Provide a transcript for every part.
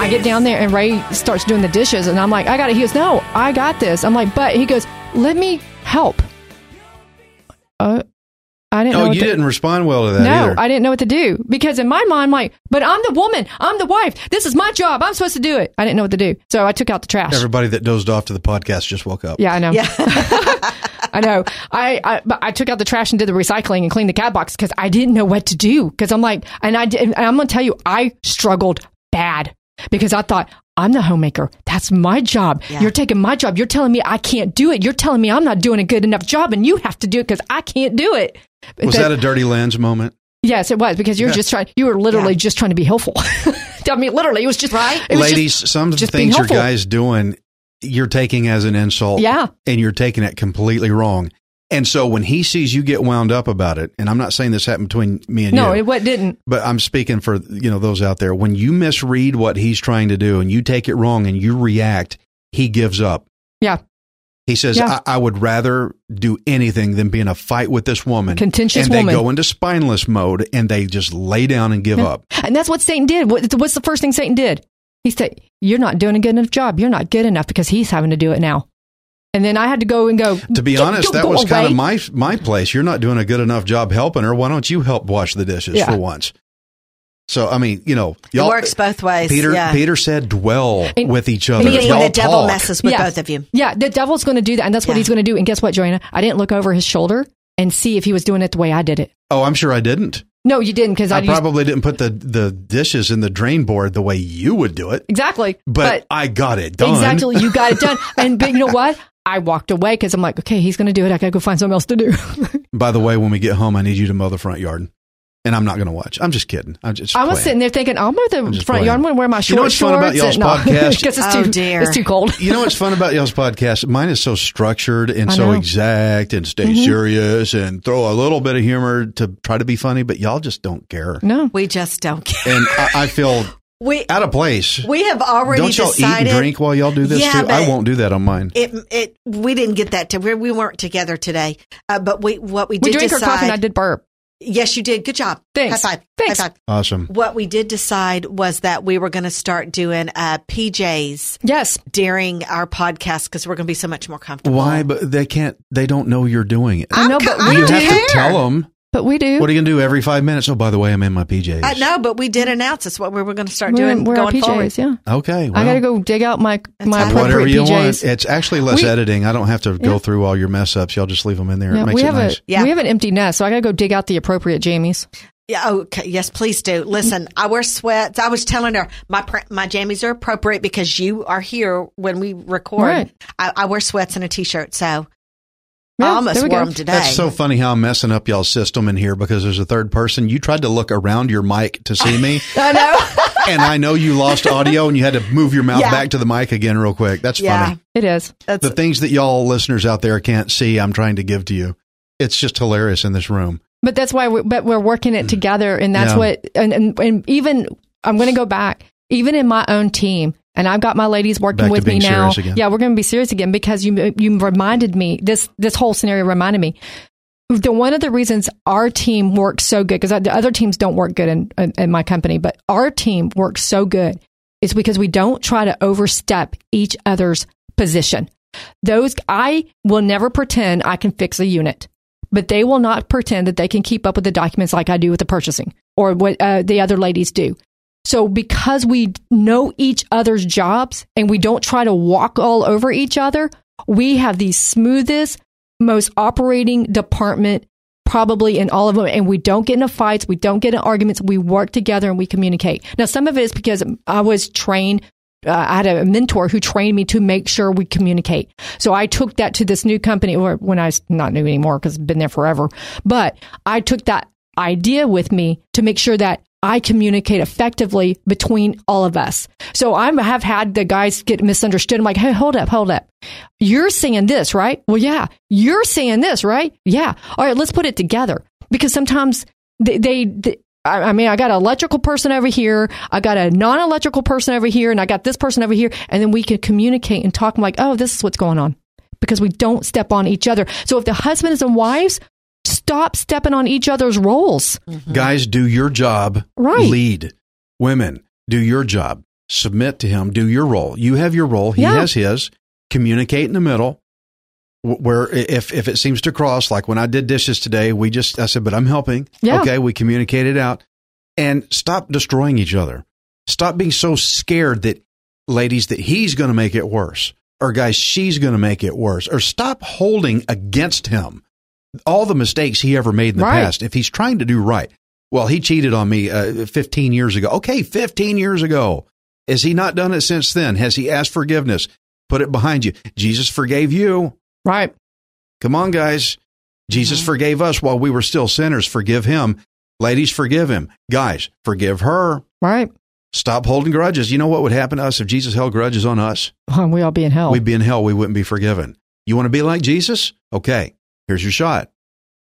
I get down there and Ray starts doing the dishes, and I'm like, I got it. He goes, No, I got this. I'm like, But he goes, Let me help. Uh, I didn't. Oh, what you to- didn't respond well to that No, either. I didn't know what to do because in my mind, I'm like, but I'm the woman, I'm the wife. This is my job. I'm supposed to do it. I didn't know what to do, so I took out the trash. Everybody that dozed off to the podcast just woke up. yeah, I know. Yeah. I know. I, I but I took out the trash and did the recycling and cleaned the cat box because I didn't know what to do. Because I'm like, and I did, and I'm gonna tell you, I struggled bad because I thought I'm the homemaker. That's my job. Yeah. You're taking my job. You're telling me I can't do it. You're telling me I'm not doing a good enough job, and you have to do it because I can't do it. Was that a dirty lens moment? Yes, it was because you were just trying. You were literally just trying to be helpful. I mean, literally, it was just Right. it was just- Ladies, some of the just things your guy's doing, you're taking as an insult. Yeah. And you're taking it completely wrong. And so when he sees you get wound up about it, and I'm not saying this happened between me and you no, you, it what didn't. but I'm speaking for you know those out there. When you misread what he's trying to do and you take it wrong and you react, he gives up. Yeah, He says, Yeah. I, I would rather do anything than be in a fight with this woman. Contentious and they woman. go into spineless mode and they just lay down and give up. and that's what Satan did. What, what's the first thing Satan did? He said, "You're not doing a good enough job. You're not good enough because he's having to do it now." And then I had to go and go. To be honest, that go was kind of my my place. You're not doing a good enough job helping her. Why don't you help wash the dishes Yeah. for once? So I mean, you know, It y'all. works both ways. Peter yeah. Peter said, "Dwell And- with each other." Meaning Y'all the devil talk. messes with Yeah. both of you. Yeah, the devil's going to do that, and that's what Yeah. he's going to do. And guess what, Joanna? I didn't look over his shoulder and see if he was doing it the way I did it. Oh, I'm sure I didn't. No, you didn't because I, I used- probably didn't put the the dishes in the drain board the way you would do it, exactly. but, I got it done. Exactly. You got it done. And but you know what? I walked away because I'm like, okay, he's going to do it. I got to go find something else to do. By the way, when we get home, I need you to mow the front yard, and I'm not going to watch. I'm just kidding. I'm just. I was playing. sitting there thinking, I'll mow the front playing. yard. I'm going to wear my short You know what's fun about y'all's and- no, podcast? because it's Oh, too dear. it's too cold. You know what's fun about y'all's podcast? Mine is so structured and I so know. Mm-hmm. exact and stay serious and throw a little bit of humor to try to be funny, but y'all just don't care. No, We just don't care. And I, I feel We out of place. we have already Don't y'all decided. eat and drink while y'all do this Yeah, too? I won't do that on mine. It it we didn't get that to we we weren't together today, uh, but we what we we did drank our coffee and I did burp. Yes, you did. Good job. Thanks. High five. Thanks. High five. Awesome. What we did decide was that we were going to start doing uh, PJs Yes, during our podcast because we're going to be so much more comfortable. Why? But they can't. They don't know you're doing it. I know, but I we you don't have care. to tell them. But we do. What are you gonna do every five minutes? Oh, by the way, I'm in my PJs. I know, but we did announce this. What we were going to start we're, doing we're our going PJs. forward. Yeah, Okay. I got to go dig out my my appropriate Whatever you PJs. want. It's actually less We- editing. I don't have to go through all your mess ups. Y'all just leave them in there. yeah, it makes we it have nice. a Yeah. we have an empty nest, so I got to go dig out the appropriate jammies. Yeah. Oh, okay. Yes, please do. Listen, I wear sweats. I was telling her my pr- my jammies are appropriate because you are here when we record. Right. I, I wear sweats and a t-shirt, so Yeah, I almost there we wore them today. That's so funny how I'm messing up y'all's system in here because there's a third person. You tried to look around your mic to see me, I know and I know you lost audio and you had to move your mouth Yeah. back to the mic again real quick. That's Yeah. funny. it is. That's The things that y'all listeners out there can't see, I'm trying to give to you. It's just hilarious in this room. But that's why we but we're working it together, and that's Mm. Yeah. what and, and and even I'm going to go back even in my own team. And I've got my ladies working Back with me now. Yeah, we're going to be serious again because you you reminded me this this whole scenario reminded me. The one of the reasons our team works so good because the other teams don't work good in, in in my company, but our team works so good is because we don't try to overstep each other's position. Those I will never pretend I can fix a unit, but they will not pretend that they can keep up with the documents like I do with the purchasing or what uh, the other ladies do. So because we know each other's jobs and we don't try to walk all over each other, we have the smoothest, most operating department probably in all of them. And we don't get into fights. We don't get in arguments. We work together and we communicate. Now, some of it is because I was trained. Uh, I had a mentor who trained me to make sure we communicate. So I took that to this new company, or when I was not new anymore because I've been there forever. But I took that idea with me to make sure that I communicate effectively between all of us. So I have had the guys get misunderstood. I'm like, hey, hold up, hold up. You're saying this, right? Well, yeah. You're saying this, right? Yeah. All right, let's put it together. Because sometimes they, they, they I mean, I got an electrical person over here, I got a non electrical person over here, and I got this person over here. And then we can communicate and talk. I'm like, oh, this is what's going on. Because we don't step on each other. So if the husbands and wives stop stepping on each other's roles, mm-hmm. Guys, do your job. Right. Lead. Women, do your job. Submit to him. Do your role. You have your role. He Yeah. has his. Communicate in the middle. Where if if it seems to cross, like when I did dishes today, we just I said, but I'm helping. Yeah. Okay, we communicated out, and stop destroying each other. Stop being so scared that ladies that he's going to make it worse, or guys she's going to make it worse, or stop holding against him all the mistakes he ever made in the Right. past. If he's trying to do right, well, he cheated on me uh, 15 years ago. Okay, 15 years ago. Has he not done it since then? Has he asked forgiveness? Put it behind you. Jesus forgave you. right? Come on, guys. Jesus forgave us while we were still sinners. Forgive him. Ladies, forgive him. Guys, forgive her. Right. Stop holding grudges. You know what would happen to us if Jesus held grudges on us? Oh, we all be in hell. We'd be in hell. We wouldn't be forgiven. You want to be like Jesus? Okay, here's your shot.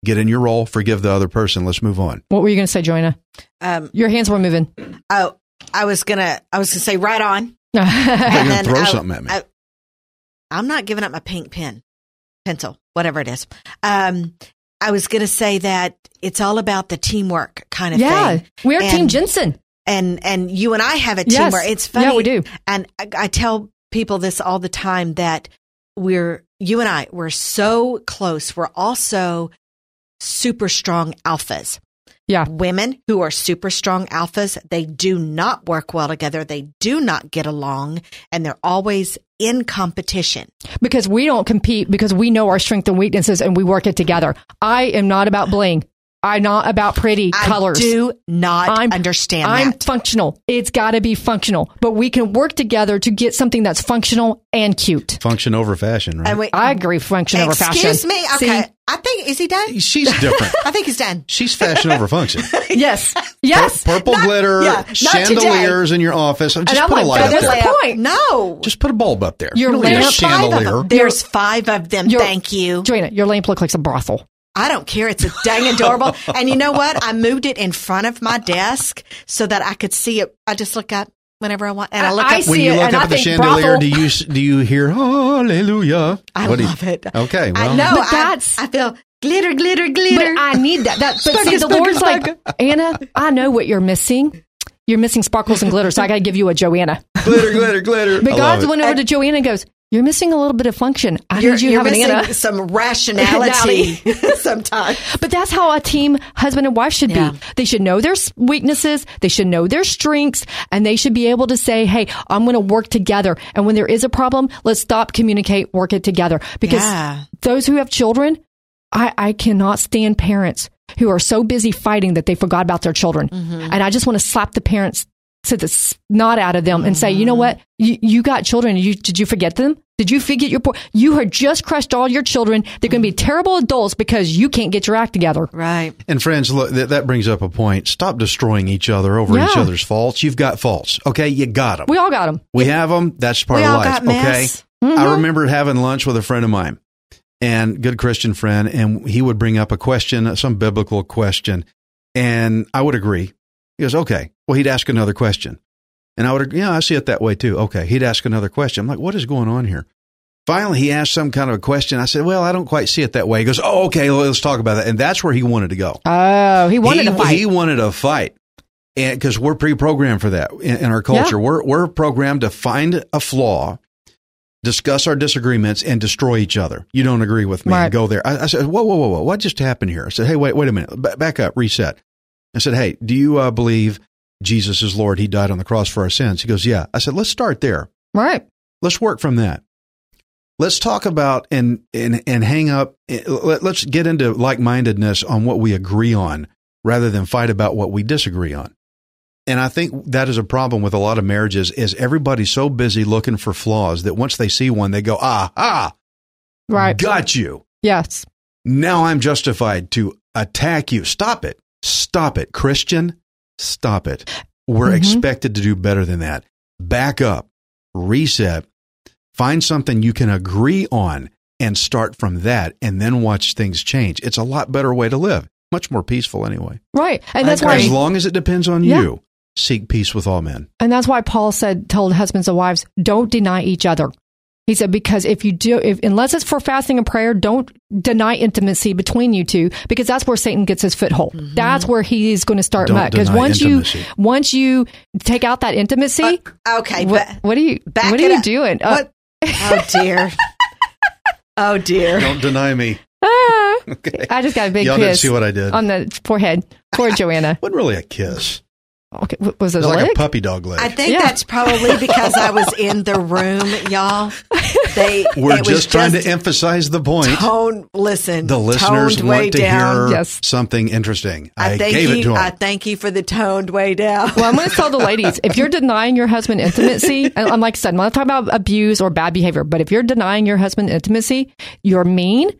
Get in your role. Forgive the other person. Let's move on. what were you going to say, Joanna? Um, Your hands were moving. oh, I was gonna, I was gonna say right on. I thought you were And going to then throw I- something at me. I, I'm not giving up my pink pen, pencil, whatever it is. Um, I was going to say that it's all about the teamwork kind of yeah, thing. Yeah, we're Team Jensen. And and you and I have a Yes. teamwork. It's funny. Yeah, we do. And I, I tell people this all the time that we're you and I we're so close. We're also super strong alphas. Yeah. Women who are super strong alphas, they do not work well together. They do not get along and they're always in competition. because we don't compete because we know our strengths and weaknesses and we work it together. I am not about bling. I'm not about pretty colors. I do not I'm- understand I'm that. functional. It's got to be functional, but we can work together to get something that's functional and cute. Function over fashion, right? And we- I agree. Function over fashion. Excuse me. See? Okay. I think is he done? She's different. I think he's done. She's fashion over function. Yes. Yes. Purple Not- glitter, yeah, not chandeliers in your office. Just I'm put a light up is there. the point. No. Just put a bulb up there. Your You don't need a lamp- Five of them. chandelier. There's five of them. Your- Thank you. Joanna, your lamp looks like a brothel. I don't care. It's a dang adorable. and you know what? I moved it in front of my desk so that I could see it. I just look up whenever I want, and I look I up. see When you it, look and up I at the think chandelier, brothel- do you do you hear Hallelujah? I What do you- love it. Okay, well, I know. But I, that's- I feel glitter, glitter, But glitter. I need that. That but see, the Lord's like. Anna. I know what you're missing. You're missing sparkles and glitter, so I got to give you a Joanna. glitter, glitter, glitter. But I God's it. went over to Joanna and goes, "You're missing a little bit of function. I you're need you have an missing Anna." some rationality sometimes. But that's how a team husband and wife should Yeah. be. They should know their weaknesses, they should know their strengths, and they should be able to say, "Hey, I'm going to work together." And when there is a problem, let's stop, communicate, work it together. Because Yeah. those who have children, I, I cannot stand parents who are so busy fighting that they forgot about their children. Mm-hmm. And I just want to slap the parents to the snot out of them and say, you know Mm-hmm. what? You, you got children. You, did you forget them? Did you forget your poor? You had just crushed all your children. They're going to be terrible adults because you can't get your act together. Right. And friends, look, that, that brings up a point. Stop destroying each other over each other's faults. You've got faults. Okay, you got them. We all got them. We have them. That's part We of all life. got mess. Okay. Mm-hmm. I remember having lunch with a friend of mine and good Christian friend, and he would bring up a question, some biblical question, and I would agree. He goes, okay. Well, he'd ask another question. And I would yeah, I see it that way too. Okay. He'd ask another question. I'm like, what is going on here? Finally, he asked some kind of a question. I said, well, I don't quite see it that way. He goes, oh, okay, well, let's talk about that. And that's where he wanted to go Oh, he wanted he, to fight. He wanted a fight, and because we're pre-programmed for that in, in our culture, Yeah. we're we're programmed to find a flaw, discuss our disagreements, and destroy each other. You don't agree with me? Right. Go there. I, I said, whoa, whoa, whoa, whoa! What just happened here? I said, hey, wait, wait a minute, ba- back up, reset. I said, hey, do you uh, believe Jesus is Lord? He died on the cross for our sins. He goes, yeah. I said, let's start there. right. Let's work from that. Let's talk about and and and hang up. Let, let's get into like mindedness on what we agree on, rather than fight about what we disagree on. And I think that is a problem with a lot of marriages. Is everybody's so busy looking for flaws that once they see one, they go, ah, ah, Right. got you. Yes. Now I'm justified to attack you. Stop it. Stop it. Christian, stop it. We're Mhm. expected to do better than that. Back up, reset, find something you can agree on and start from that and then watch things change. It's a lot better way to live. Much more peaceful anyway. Right. And that's why As long as it depends on Yeah. you, seek peace with all men. And that's why Paul said, told husbands and wives, don't deny each other. He said, because if you do, if, unless it's for fasting and prayer, don't deny intimacy between you two, because that's where Satan gets his foothold. That's where he is going to start muck. Because once intimacy. you, once you take out that intimacy, Uh, okay, what, but what are you, back what are you up. doing? Uh. Oh dear. oh dear. Don't deny me. ah, Okay. I just got a big Y'all didn't kiss see what I did. on the forehead. Poor Joanna. wasn't really a kiss. Okay, was it It was a like lick? a puppy dog leg. I think Yeah. that's probably because I was in the room, y'all. They We're just trying just to emphasize the point. tone. Listen, the listeners toned way want to down. hear Yes. something interesting. I, I thank gave you. it to them. I thank you for the toned way down. Well, I'm going to tell the ladies if you're denying your husband intimacy, and I'm like I said, I'm not talking about abuse or bad behavior, but if you're denying your husband intimacy, you're mean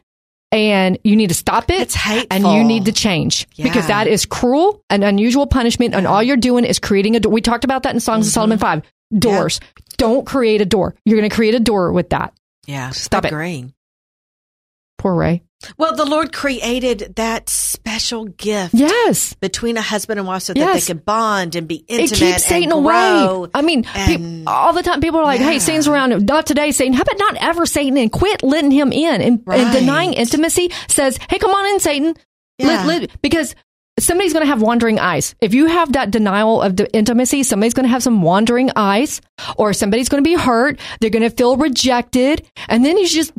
and you need to stop it. It's hateful. And you need to change because that is cruel and unusual punishment. And all you're doing is creating a door. We talked about that in Songs of mm-hmm. Solomon 5. Doors. Don't create a door. You're going to create a door with that. Yeah, Stop it. agreeing. Poor Ray. Well, the Lord created that special gift Yes. between a husband and wife so that Yes. they could bond and be intimate. It keeps Satan away. I mean, and- all the time people are like, Yeah. "Hey, Satan's around." Not today, Satan. How about not ever, Satan? And quit letting him in. And, Right. and denying intimacy says, "Hey, come on in, Satan." Yeah. Let- let- because somebody's going to have wandering eyes. If you have that denial of the intimacy, somebody's going to have some wandering eyes, or somebody's going to be hurt. They're going to feel rejected, and then you just,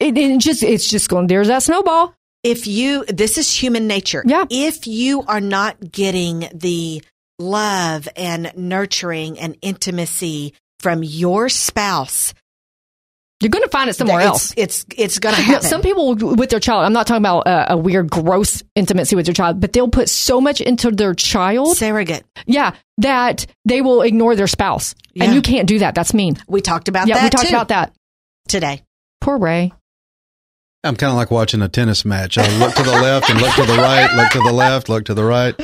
it, it just, it's just going. There's that snowball. if you this is human nature Yeah. if you are not getting the love and nurturing and intimacy from your spouse You're going to find it somewhere it's, else. it's it's gonna You know, happen some people with their child, I'm not talking about a, a weird, gross intimacy with their child, but they'll put so much into their child, surrogate yeah, that they will ignore their spouse. Yeah. And you can't do that. That's mean. we talked about that. yeah, that we talked too about that. today Poor Ray. I'm kind of like watching a tennis match. I look to the left and look to the right, look to the left, look to the right.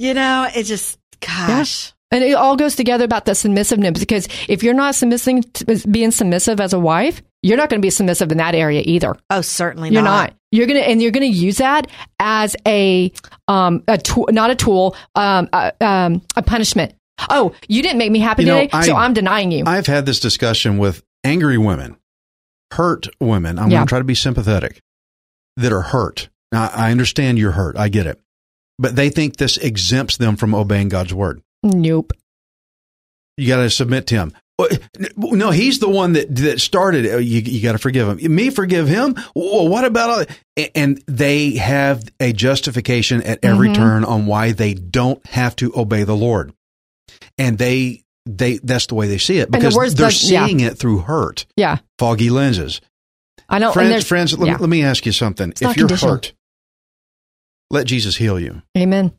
you know it just gosh And it all goes together about the submissiveness because if you're not submissing, being submissive as a wife, you're not going to be submissive in that area either. oh certainly You're not, not. You're gonna and you're gonna use that as a um a tool, not a tool, um a, um a punishment. Oh, you didn't make me happy You know, today, so I- I'm denying you. I've had this discussion with angry women, hurt women. I'm Yeah. going to try to be sympathetic that are hurt. Now, I understand you're hurt. I get it. But they think this exempts them from obeying God's word. Nope. You got to submit to him. No, he's the one that that started. it. You, you got to forgive him. Me forgive him. Well, what about? All, and they have a justification at every Mhm. turn on why they don't have to obey the Lord, and they they that's the way they see it the because words they're like- yeah. seeing it through hurt, Yeah, foggy lenses. I know. friends, friends, let, yeah. me, let me ask you something. not if you're hurt, let Jesus heal you. Amen.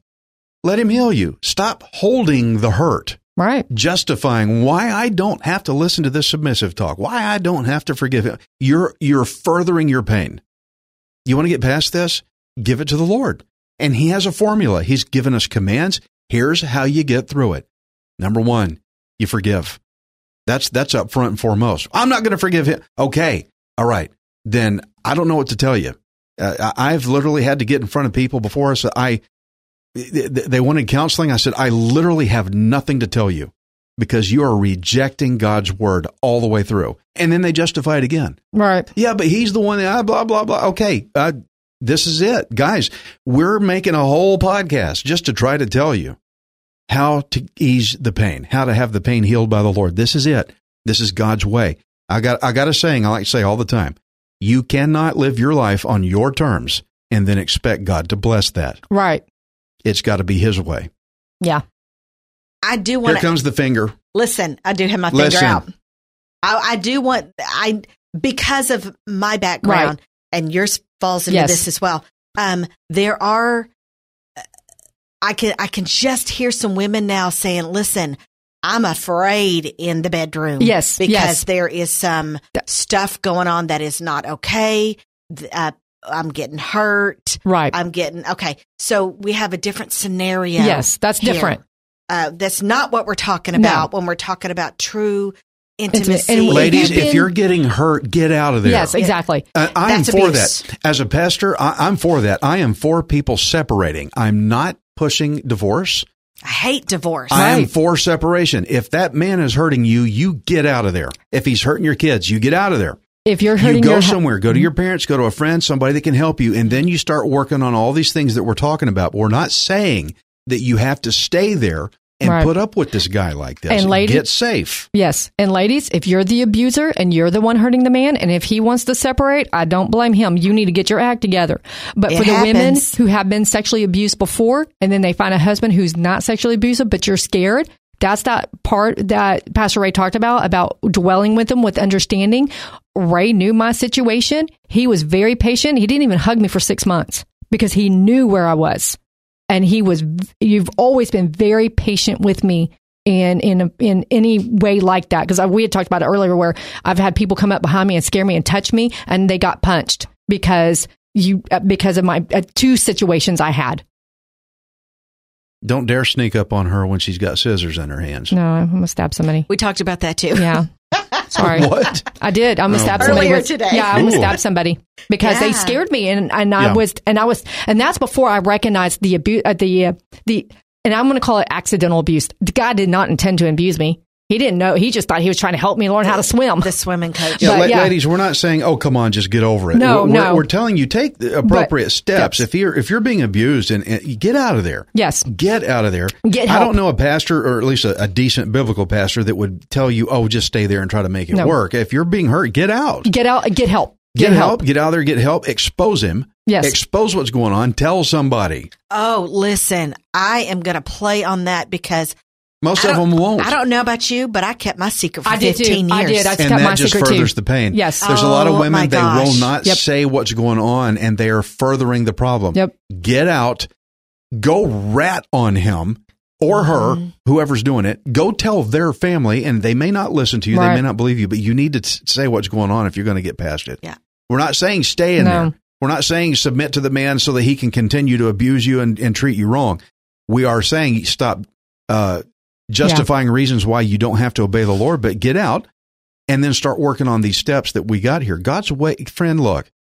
Let him heal you. Stop holding the hurt. Right. justifying why I don't have to listen to this submissive talk, why I don't have to forgive him. You're you're furthering your pain. You want to get past this? Give it to the Lord. And he has a formula. He's given us commands. Here's how you get through it. Number 1, you forgive. That's that's up front and foremost. I'm not going to forgive him. Okay. All right. Then I don't know what to tell you. Uh, I've literally had to get in front of people before so I they wanted counseling. I said, I literally have nothing to tell you because you are rejecting God's word all the way through. And then they justify it again. Right. Yeah, but he's the one that ah, blah, blah, blah. Okay. Uh, this is it. Guys, we're making a whole podcast just to try to tell you how to ease the pain, how to have the pain healed by the Lord. This is it. This is God's way. I got, I got a saying I like to say all the time. You cannot live your life on your terms and then expect God to bless that. Right. It's got to be his way. Yeah. I do want to comes the finger. listen. I do have my finger Listen. out. I, I do want. I because of my background and yours falls into Yes. this as well. Um, there are, I can, I can just hear some women now saying, listen, I'm afraid in the bedroom. Yes, Because yes. there is some stuff going on that is not okay. Uh, I'm getting hurt. Right. I'm getting, okay. So we have a different scenario. yes, that's here. different. Uh, that's not what we're talking No. about when we're talking about true intimacy. And Ladies, if you're getting hurt, get out of there. Yes, exactly. I, I am That's for abuse. that. As a pastor, I, I'm for that. I am for people separating. I'm not pushing divorce. I hate divorce. I am for separation. If that man is hurting you, you get out of there. If he's hurting your kids, you get out of there. If you're hurting, You go your somewhere, go to your mm-hmm. parents, go to a friend, somebody that can help you, and then you start working on all these things that we're talking about. We're not saying that you have to stay there and Right. put up with this guy like this. And lady- get safe. Yes. And ladies, if you're the abuser and you're the one hurting the man, and if he wants to separate, I don't blame him. You need to get your act together. But It for the women who have been sexually abused before, and then they find a husband who's not sexually abusive, but you're scared, that's that part that Pastor Ray talked about, about dwelling with them with understanding. Ray knew my situation. He was very patient. He didn't even hug me for six months because he knew where I was and he was you've always been very patient with me in in in any way like that because we had talked about it earlier where I've had people come up behind me and scare me and touch me and they got punched because you because of my uh, two situations I had. Don't dare sneak up on her when she's got scissors in her hands. No, I'm gonna stab somebody. we talked about that too. Yeah. Sorry. What? I did. I'm gonna Oh, stab boy. somebody. Earlier with- today. Yeah, I'm gonna stab somebody because they scared me, and and I Yeah. was and I was and that's before I recognized the abuse, uh, the uh, the, and I'm gonna call it accidental abuse. The guy did not intend to abuse me. He didn't know. He just thought he was trying to help me learn how to swim. The swimming coach. Yeah, But, yeah. ladies, we're not saying, "Oh, come on, just get over it." No, we're, no. We're, we're telling you take the appropriate steps. steps. If you're if you're being abused, and, and get out of there. Yes. Get out of there. Get I don't know a pastor, or at least a, a decent biblical pastor, that would tell you, "Oh, just stay there and try to make it No. work." If you're being hurt, get out. Get out. Get help. Get, help. Get out there. Get help. Expose him. Yes. Expose what's going on. Tell somebody. Oh, listen, I am going to play on that because Most of them won't. I don't know about you, but I kept my secret for I did too. 15 I years. did. I and kept that my just secret furthers too. the pain. Yes. There's a lot of Oh, women they will not Yep. say what's going on, and they are furthering the problem. Yep. Get out, go rat on him or her, Mm-hmm. whoever's doing it. Go tell their family, and they may not listen to you. They may not believe you, but you need to t- say what's going on if you're going to get past it. Yeah. We're not saying stay in No. there. We're not saying submit to the man so that he can continue to abuse you and, and treat you wrong. We are saying stop uh, justifying reasons why you don't have to obey the Lord, but get out and then start working on these steps that we got here. God's way, friend, look,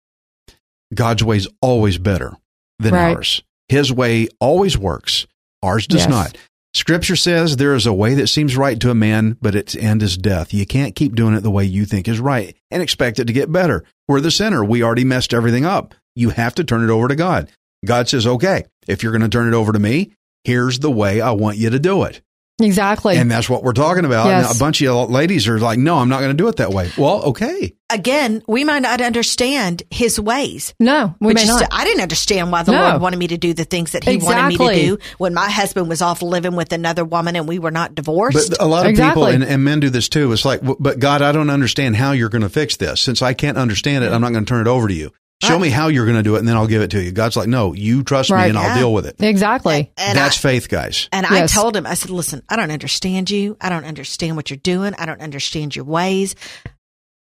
God's way is always better than Right. ours. His way always works. Ours does Yes. not. Scripture says there is a way that seems right to a man, but its end is death. You can't keep doing it the way you think is right and expect it to get better. We're the sinner. We already messed everything up. You have to turn it over to God. God says, okay, if you're going to turn it over to me, here's the way I want you to do it. Exactly. And that's what we're talking about. Yes. And a bunch of ladies are like, no, I'm not going to do it that way. Well, okay. Again, we might not understand his ways. no, we may not. to- I didn't understand why the No. Lord wanted me to do the things that He wanted me to do when my husband was off living with another woman and we were not divorced. But a lot of people, and, and men do this too. It's like, but God, I don't understand how you're going to fix this. Since I can't understand it, I'm not going to turn it over to you. Show Right. me how you're going to do it, and then I'll give it to you. God's like, no, you trust Right. me, and I'll deal with it. exactly. and That's I, faith, guys. and Yes. I told him, I said, listen, I don't understand you. I don't understand what you're doing. I don't understand your ways,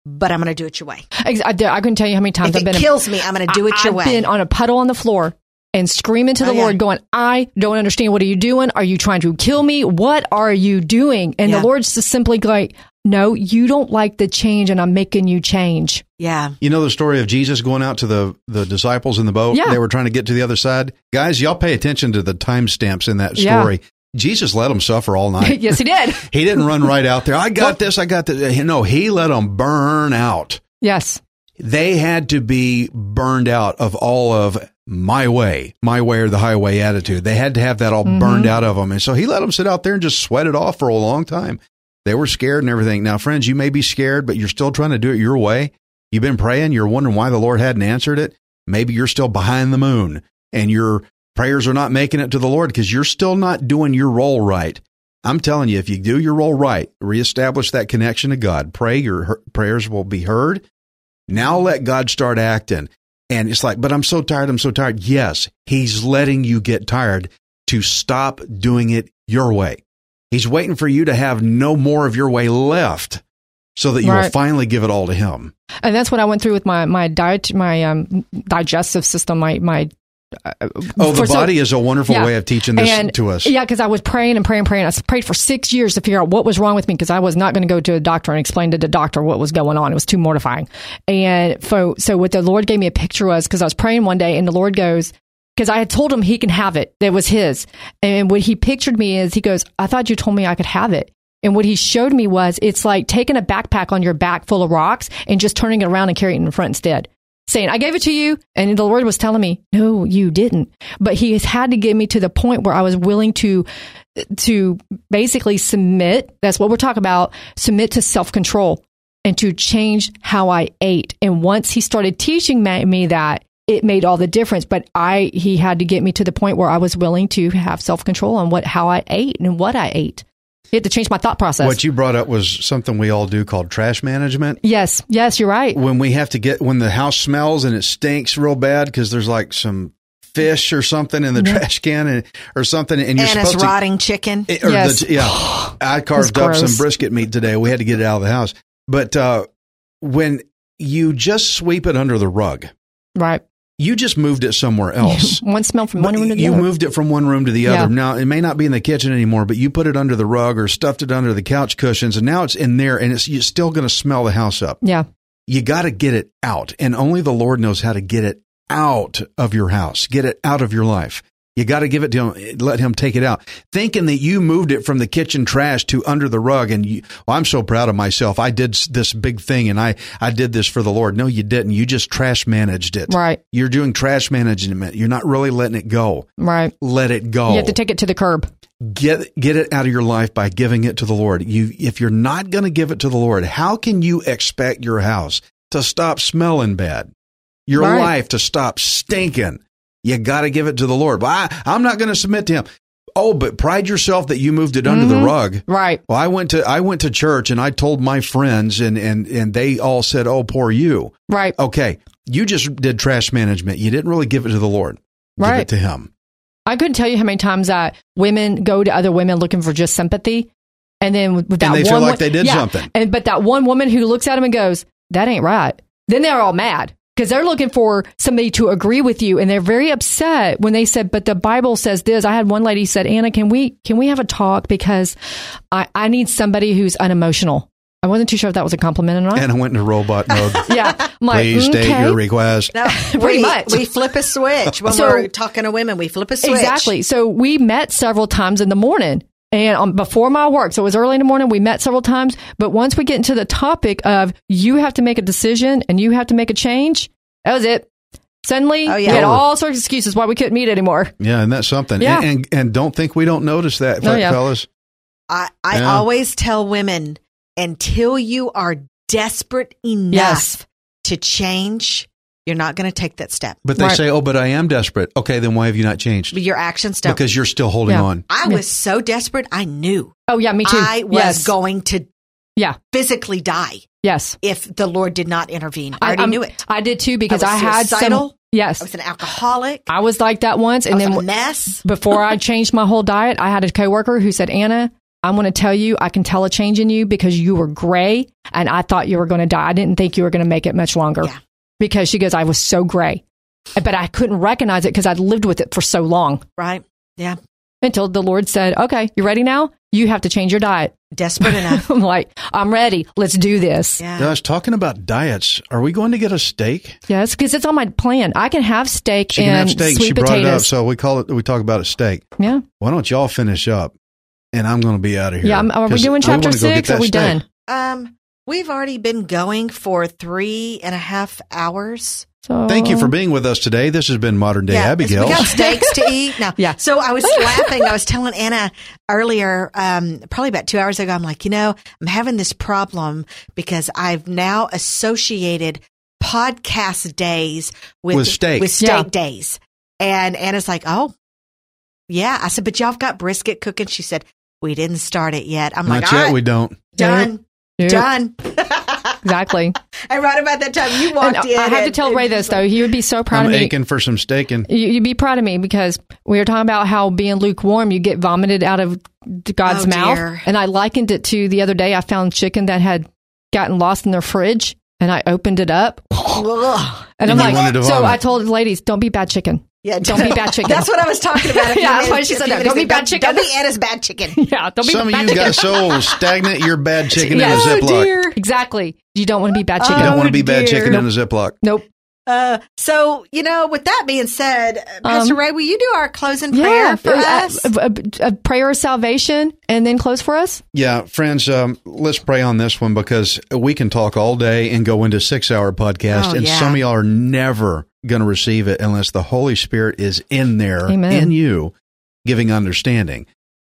but I'm going to do it your way. I, I couldn't tell you how many times If I've it been. in- kills me, I'm going to do it I, your I've way. been on a puddle on the floor and screaming to the Oh, yeah. Lord, going, "I don't understand. What are you doing? Are you trying to kill me? What are you doing?" And Yeah. the Lord's just simply like, "No, you don't like the change, and I'm making you change." yeah. You know the story of Jesus going out to the, the disciples in the boat? Yeah. They were trying to get to the other side. Guys, y'all pay attention to the timestamps in that Yeah. story. Jesus let them suffer all night. yes, He did. he didn't run right out there. I got this. I got this. No, he let them burn out. Yes, they had to be burned out of all of my way, my way or the highway attitude. They had to have that all burned mm-hmm. out of them. And so he let them sit out there and just sweat it off for a long time. They were scared and everything. Now, friends, you may be scared, but you're still trying to do it your way. You've been praying. You're wondering why the Lord hadn't answered it. Maybe you're still behind the moon and your prayers are not making it to the Lord because you're still not doing your role right. I'm telling you, if you do your role right, reestablish that connection to God, pray, your prayers will be heard Now let God start acting. And it's like, but I'm so tired. I'm so tired. Yes, he's letting you get tired to stop doing it your way. He's waiting for you to have no more of your way left so that you will finally give it all to him. And that's what I went through with my my diet, my um, digestive system, my my. Oh, the for so- body is a wonderful Yeah. way of teaching this and, to us. Yeah, because I was praying and praying and praying. I prayed for six years to figure out what was wrong with me because I was not going to go to a doctor and explain to the doctor what was going on. It was too mortifying. And so, so what the Lord gave me a picture was because I was praying one day and the Lord goes, because I had told him he can have it. It was his. And what he pictured me is he goes, I thought you told me I could have it. And what he showed me was it's like taking a backpack on your back full of rocks and just turning it around and carrying it in front instead. Saying, I gave it to you. And the Lord was telling me, no, you didn't. But he has had to get me to the point where I was willing to, to basically submit. That's what we're talking about. Submit to self control and to change how I ate. And once he started teaching me that, it made all the difference. But I, he had to get me to the point where I was willing to have self control on what, how I ate and what I ate. He had to change my thought process. What you brought up was something we all do called trash management. yes, yes, you're right. When we have to get, when the house smells and it stinks real bad because there's like some fish or something in the Yeah. trash can and, or something, and you're Anna's supposed to. rotting chicken. It- or Yes. the, yeah, I carved up some brisket meat today. We had to get it out of the house. But uh, when you just sweep it under the rug, Right. You just moved it somewhere else. One smell from one room to the you other. You moved it from one room to the Yeah. other. Now it may not be in the kitchen anymore, but you put it under the rug or stuffed it under the couch cushions, and now it's in there, and it's you're still going to smell the house up. yeah. You got to get it out, and only the Lord knows how to get it out of your house, get it out of your life. You got to give it to him, let him take it out. Thinking that you moved it from the kitchen trash to under the rug, and you, well, I'm so proud of myself. I did this big thing, and I I did this for the Lord. No, you didn't. You just trash managed it. Right. You're doing trash management. You're not really letting it go. Right. Let it go. You have to take it to the curb. get get it out of your life by giving it to the Lord. You if you're not going to give it to the Lord, how can you expect your house to stop smelling bad? Your Right. life to stop stinking? You got to give it to the Lord. Well, I, I'm not going to submit to him. Oh, but pride yourself that you moved it under the Mhm. rug. Right. Well, I went to I went to church and I told my friends and and and they all said, "Oh, poor you." Right. Okay, you just did trash management. You didn't really give it to the Lord. Give Right. it to him. I couldn't tell you how many times that women go to other women looking for just sympathy, and then with that And they one feel like they did yeah, something. And but that one woman who looks at him and goes, "That ain't right." Then they're all mad because they're looking for somebody to agree with you, and they're very upset when they said, "But the Bible says this." I had one lady said, "Anna, can we can we have a talk because I I need somebody who's unemotional." I wasn't too sure if that was a compliment or not. And I went into robot mode. yeah, I'm like, Please state your request. No, Pretty we, much. we flip a switch when So- we're talking to women. We flip a switch. Exactly. So we met several times in the morning and um, before my work. So it was early in the morning. We met several times. But once we get into the topic of you have to make a decision and you have to make a change, that was it. Suddenly, Oh, yeah. we had all sorts of excuses why we couldn't meet anymore. Yeah, and that's something. Yeah. And, and and don't think we don't notice that, Oh, yeah. fellas. I, I Yeah. always tell women until you are desperate enough Yes. to change, you're not going to take that step. But they Right. say, "Oh, but I am desperate." Okay, then why have you not changed? But your actions don't. Because you're still holding Yeah. on. I Yeah. was so desperate, I knew Oh, yeah, me too. I was yes. going to Yeah. physically die Yes. if the Lord did not intervene. I already I'm- knew it. I did too because I I, was had suicidal. some. Yes. I was an alcoholic. I was like that once. I And was then a mess. before I changed my whole diet, I had a coworker who said, Anna, I'm going to tell you, I can tell a change in you because you were gray and I thought you were going to die. I didn't think you were going to make it much longer Yeah. Because she goes, I was so gray. But I couldn't recognize it because I'd lived with it for so long Right? Yeah. until the Lord said, okay, you ready now? You have to change your diet. Desperate enough. I'm like, I'm ready. Let's do this. Yeah. Gosh, talking about diets, are we going to get a steak? Yes, because it's on my plan. I can have steak She can and have steak. sweet She brought potatoes. it up, so we call it. We talk about a steak. yeah. Why don't y'all finish up? And I'm going to be out of here. Yeah. I'm- Are we doing chapter wanna go get six? Or are we steak. done? Um, we've already been going for three and a half hours. So Thank you for being with us today. This has been Modern Day yeah, Abigail. We got steaks to eat. No. Yeah. So I was laughing. I was telling Anna earlier, um, probably about two hours ago, I'm like, you know, I'm having this problem because I've now associated podcast days with, With steak. With steak Yeah. days. And Anna's like, oh, yeah. I said, but y'all have got brisket cooking. She said, we didn't start it yet. I'm Not like, yet. all right, We don't. done, Nope. done. exactly. And right about that time, you And walked in. I have to tell Ray this like, though. He would be so proud I'm of me. aching for some steaking. You, you'd be proud of me because we were talking about how being lukewarm, you get vomited out of God's Oh, mouth. dear. And I likened it to the other day. I found chicken that had gotten lost in their fridge, and I opened it up, and And I'm you wanted to like, so. I told the ladies, don't be bad chicken. Yeah, Don't be bad chicken. That's what I was talking about. Yeah, that's why she said that. Don't be bad chicken. Don't be Anna's bad chicken. Yeah, don't be Some of you chicken. got so stagnant, you're bad chicken Yeah. in a Oh, Ziploc. Exactly. You don't want to be bad chicken. You don't want Oh, to be bad dear. chicken in a Ziploc. Nope. Uh, so you know, with that being said, uh, Pastor Um, Ray, will you do our closing prayer for Uh, us? A, a- a prayer of salvation, and then close for us. Yeah, friends, um, let's pray on this one because we can talk all day and go into six hour podcast, Oh, and yeah. some of y'all are never going to receive it unless the Holy Spirit is in there Amen. in you, giving understanding.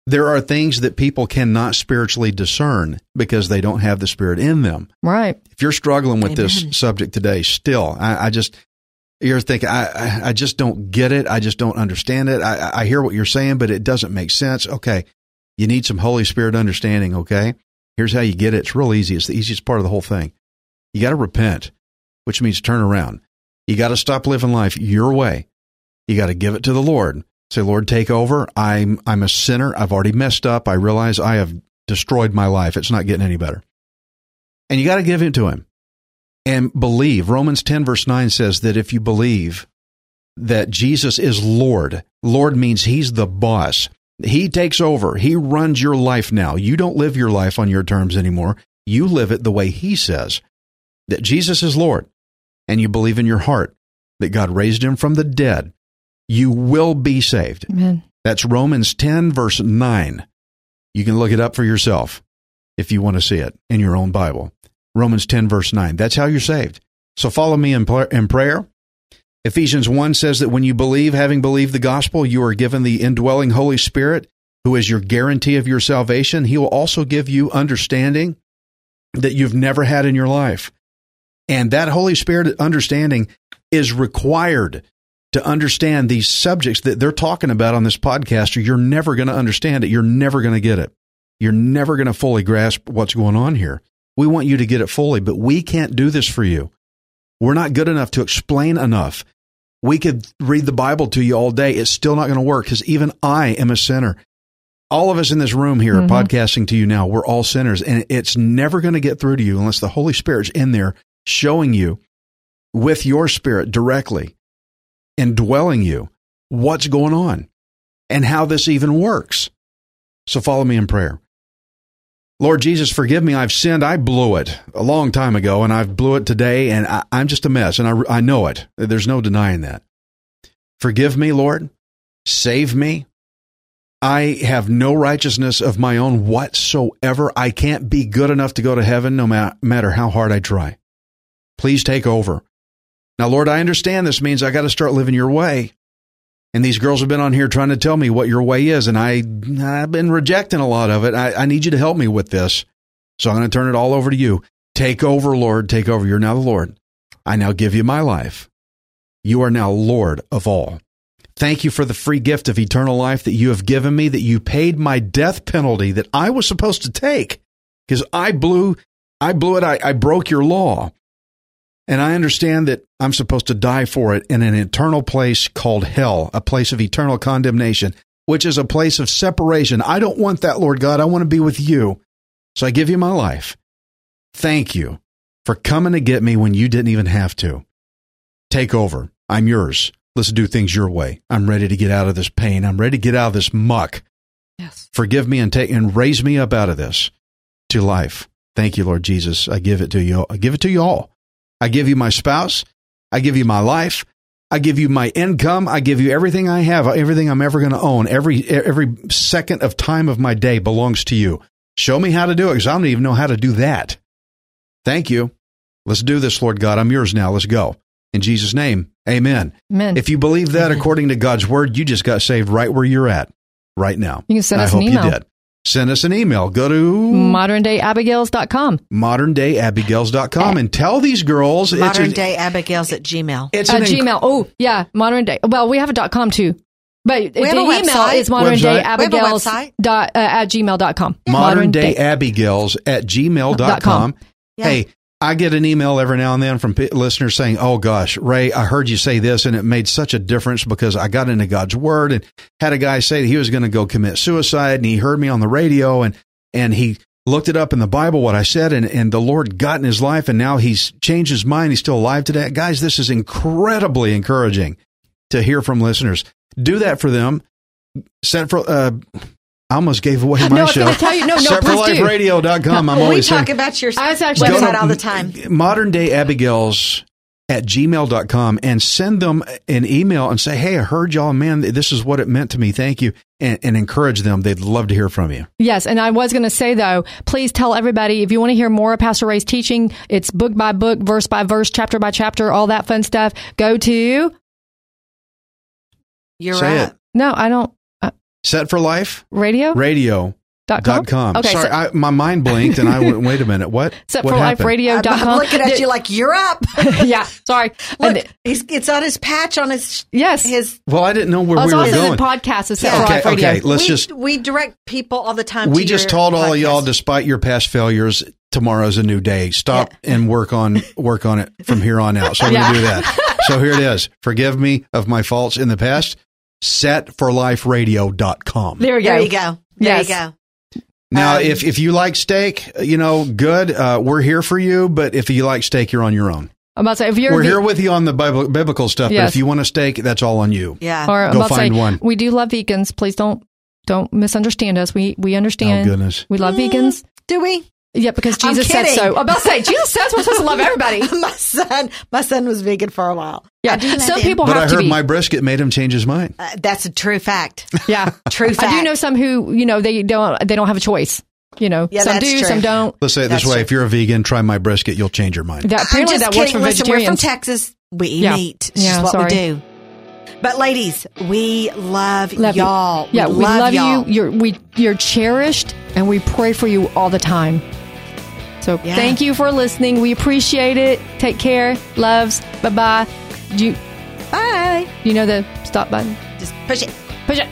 There are things that people cannot spiritually discern because they don't have the Spirit in them. Right. If you're struggling with this subject today, still, I, I just you're thinking, I, I I just don't get it. I just don't understand it. I, I- I hear what you're saying, but it doesn't make sense. Okay, you need some Holy Spirit understanding. Okay, here's how you get it. It's real easy. It's the easiest part of the whole thing. You got to repent, which means turn around. You got to stop living life your way. You got to give it to the Lord. Say, Lord, take over. I'm I'm a sinner. I've already messed up. I realize I have destroyed my life. It's not getting any better. And you got to give it to him and believe. Romans 10, verse 9 says that if you believe that Jesus is Lord, Lord means he's the boss. He takes over. He runs your life now. You don't live your life on your terms anymore. You live it the way he says that Jesus is Lord. And you believe in your heart that God raised him from the dead. You will be saved. Amen. That's Romans 10, verse 9. You can look it up for yourself if you want to see it in your own Bible. Romans 10, verse 9. That's how you're saved. So follow me in, pl- in prayer. Ephesians 1 says that when you believe, having believed the gospel, you are given the indwelling Holy Spirit, who is your guarantee of your salvation. He will also give you understanding that you've never had in your life. And that Holy Spirit understanding is required to understand these subjects that they're talking about on this podcast, or you're never going to understand it. You're never going to get it. You're never going to fully grasp what's going on here. We want you to get it fully, but we can't do this for you. We're not good enough to explain enough. We could read the Bible to you all day. It's still not going to work because even I am a sinner. All of us in this room here Mhm. are podcasting to you now. We're all sinners, and it's never going to get through to you unless the Holy Spirit's in there showing you with your spirit directly indwelling you what's going on and how this even works. So follow me in prayer. Lord Jesus, forgive me. I've sinned. I blew it a long time ago, and I've blew it today, and I, I'm just a mess, and I, I know it. There's no denying that. Forgive me, Lord. Save me. I have no righteousness of my own whatsoever. I can't be good enough to go to heaven no ma- matter how hard I try. Please take over. Now, Lord, I understand this means I got to start living your way. And these girls have been on here trying to tell me what your way is, and I, I've been rejecting a lot of it. I, I need you to help me with this. So I'm going to turn it all over to you. Take over, Lord. Take over. You're now the Lord. I now give you my life. You are now Lord of all. Thank you for the free gift of eternal life that you have given me, that you paid my death penalty that I was supposed to take because I blew, I blew it. I, I broke your law. And I understand that I'm supposed to die for it in an eternal place called hell, a place of eternal condemnation, which is a place of separation. I don't want that, Lord God. I want to be with you. So I give you my life. Thank you for coming to get me when you didn't even have to. Take over. I'm yours. Let's do things your way. I'm ready to get out of this pain. I'm ready to get out of this muck. Yes. Forgive me and take and raise me up out of this to life. Thank you, Lord Jesus. I give it to you. I give it to you all. I give you my spouse. I give you my life. I give you my income. I give you everything I have, everything I'm ever going to own. Every every second of time of my day belongs to you. Show me how to do it because I don't even know how to do that. Thank you. Let's do this, Lord God. I'm yours now. Let's go. In Jesus' name, amen. Amen. If you believe that Amen. according to God's word, you just got saved right where you're at right now. You can send I us hope an email. You did. Send us an email. Go to moderndayAbigails.com. moderndayAbigails.com and tell these girls it's Modern an, day Abigail's at Gmail. it's Uh, an inc- Gmail. Oh, yeah. Modern day. Well, we have a dot com too. But the have a email website. is modern day Website. We have a abigails website. dot, uh, at gmail.com. modern day Abigails at gmail.com. Dot com. Yeah. Hey, I get an email every now and then from listeners saying, "Oh gosh, Ray, I heard you say this, and it made such a difference because I got into God's Word and had a guy say that he was going to go commit suicide, and he heard me on the radio, and and he looked it up in the Bible what I said, and and the Lord got in his life, and now he's changed his mind. He's still alive today, guys. This is incredibly encouraging to hear from listeners. Do that for them. Send for. Uh, I almost gave away my No, show. gonna tell you- no, no, please do. SetForLifeRadio.com. I'm we always talk saying, about your I was actually- website all the time. modern day Abigail's at gmail.com and send them an email and say, Hey, I heard y'all, man, this is what it meant to me. Thank you. And, and encourage them. They'd love to hear from you. Yes, and I was going to say though, please tell everybody if you want to hear more of Pastor Ray's teaching, it's book by book, verse by verse, chapter by chapter, all that fun stuff. Go to You're Say right. it. no, I don't Set for life radio radio. dot Dot com. Okay, Sorry, so- I, my mind blinked and I went, wait a minute. What? Set what for life happened? radio I'm, dot I'm com. looking at you like you're up. yeah, sorry. Look, And- he's, it's on his patch on his yes, his. Well, I didn't know where Oh, we were also going. the podcast is Set Yeah. for Okay, Life Radio. okay. Let's we, just we direct people all the time. we to just told all of y'all despite your past failures tomorrow's a new day stop and work on work on it from here on out so we're Yeah. gonna do that so here it is forgive me of my faults in the past setforliferadio.com There we go. There you go. There Yes. you go. now Um, if if you like steak you know good uh, we're here for you but if you like steak you're on your own I'm about to say if you're we're ve- here with you on the Bible, biblical stuff but if you want a steak that's all on you Yeah. or Go find say, one. We do love vegans. Please don't don't misunderstand us. We we understand. oh understand. goodness we love Mm. vegans. Do we? Yeah, because Jesus said so. I'm about to say Jesus says we're supposed to love everybody. my son, my son was vegan for a while. Yeah, I some people but have I to heard be. my brisket made him change his mind Uh, that's a true fact. yeah, True fact. I do know some who you know they don't they don't have a choice. You know, Yeah, some do, true. some don't. let's say it this way true. if you're a vegan try my brisket you'll change your mind That I'm apparently just that works kidding. for Listen, we're from. Texas. We eat Yeah. meat. It's Yeah, just what sorry. we do. But ladies, we love, Love you. y'all. Yeah, we love, y'all. you. You're we you're cherished, and we pray for you all the time. So Yeah. thank you for listening. We appreciate it. Take care. Loves. Bye bye. Do you Bye. you know the stop button? Just push it. Push it.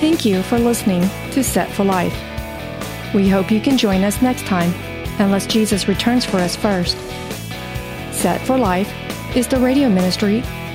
Thank you for listening to Set for Life. We hope you can join us next time, unless Jesus returns for us first. Set for Life is the radio ministry